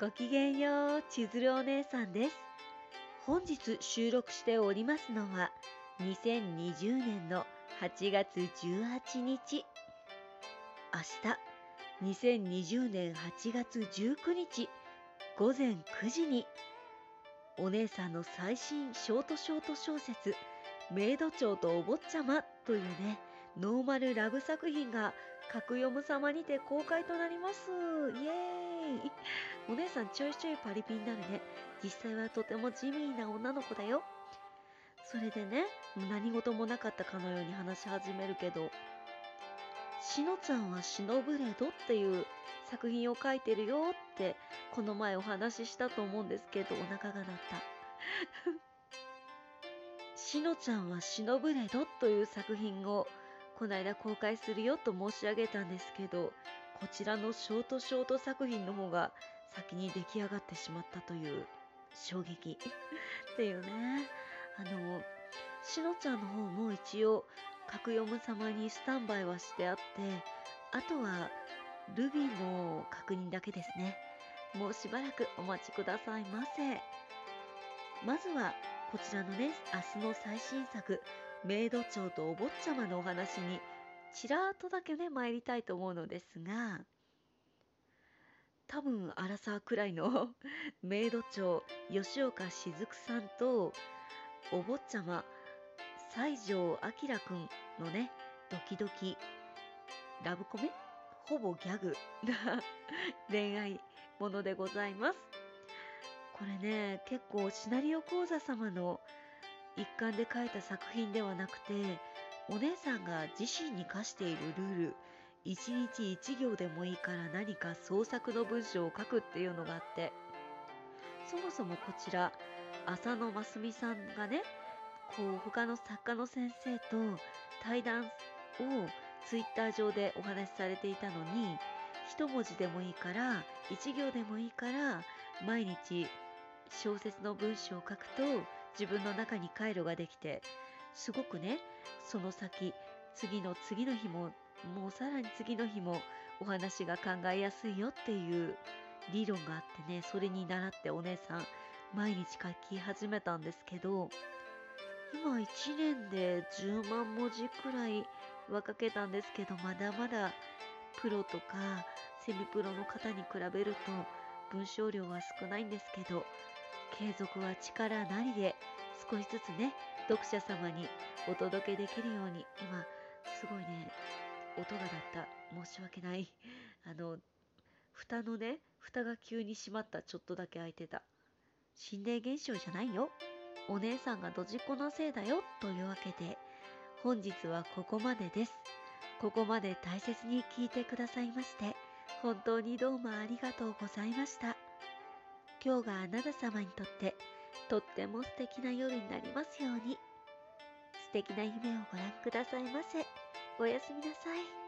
ごきげんよう、千鶴お姉さんです。本日収録しておりますのは、2020年の8月18日。明日、2020年8月19日、午前9時に、お姉さんの最新ショートショート小説、メイド長とお坊ちゃまというね、ノーマルラブ作品が格読む様にて公開となります。イエーイ お姉さんちょいちょいパリピになるね。実際はとても地味な女の子だよ。それでね、何事もなかったかのように話し始めるけど、しのちゃんはしのぶれどっていう作品を書いてるよってこの前お話ししたと思うんですけどお腹が鳴った。しのちゃんはしのぶれどという作品をこの間公開するよと申し上げたんですけどこちらのショートショート作品の方が先に出来上がってしまったという衝撃。っていうね。あのしのちゃんの方も一応格読む様にスタンバイはしてあってあとはルビーの確認だけですね。もうしばらくお待ちくださいませ。まずはこちらのね明日の最新作メイド長とお坊ちゃまのお話にちらっとだけね参りたいと思うのですが多分アラサーくらいのメイド長吉岡雫さんとお坊ちゃま西条明くんのねドキドキラブコメ？ほぼギャグな 恋愛ものでございます。これね結構シナリオ講座様の一環で書いた作品ではなくてお姉さんが自身に課しているルール一日一行でもいいから何か創作の文章を書くっていうのがあってそもそもこちら浅野真澄さんがねこう他の作家の先生と対談をツイッター上でお話しされていたのに一文字でもいいから一行でもいいから毎日小説の文章を書くと自分の中に回路ができてすごくね。その先次の次の日ももうさらに次の日もお話が考えやすいよっていう理論があってね。それに倣ってお姉さん毎日書き始めたんですけど今1年で10万文字くらいは書けたんですけどまだまだプロとかセミプロの方に比べると文章量は少ないんですけど継続は力なりで少しずつね読者様にお届けできるように今すごいね音が鳴った。申し訳ない。あの蓋のね蓋が急に閉まった。ちょっとだけ開いてた。心霊現象じゃないよ。お姉さんがドジっ子のせいだよ。というわけで本日はここまでです。ここまで大切に聞いてくださいまして本当にどうもありがとうございました。今日があなた様にとってとっても素敵な夜になりますように。素敵な夢をご覧くださいませ。おやすみなさい。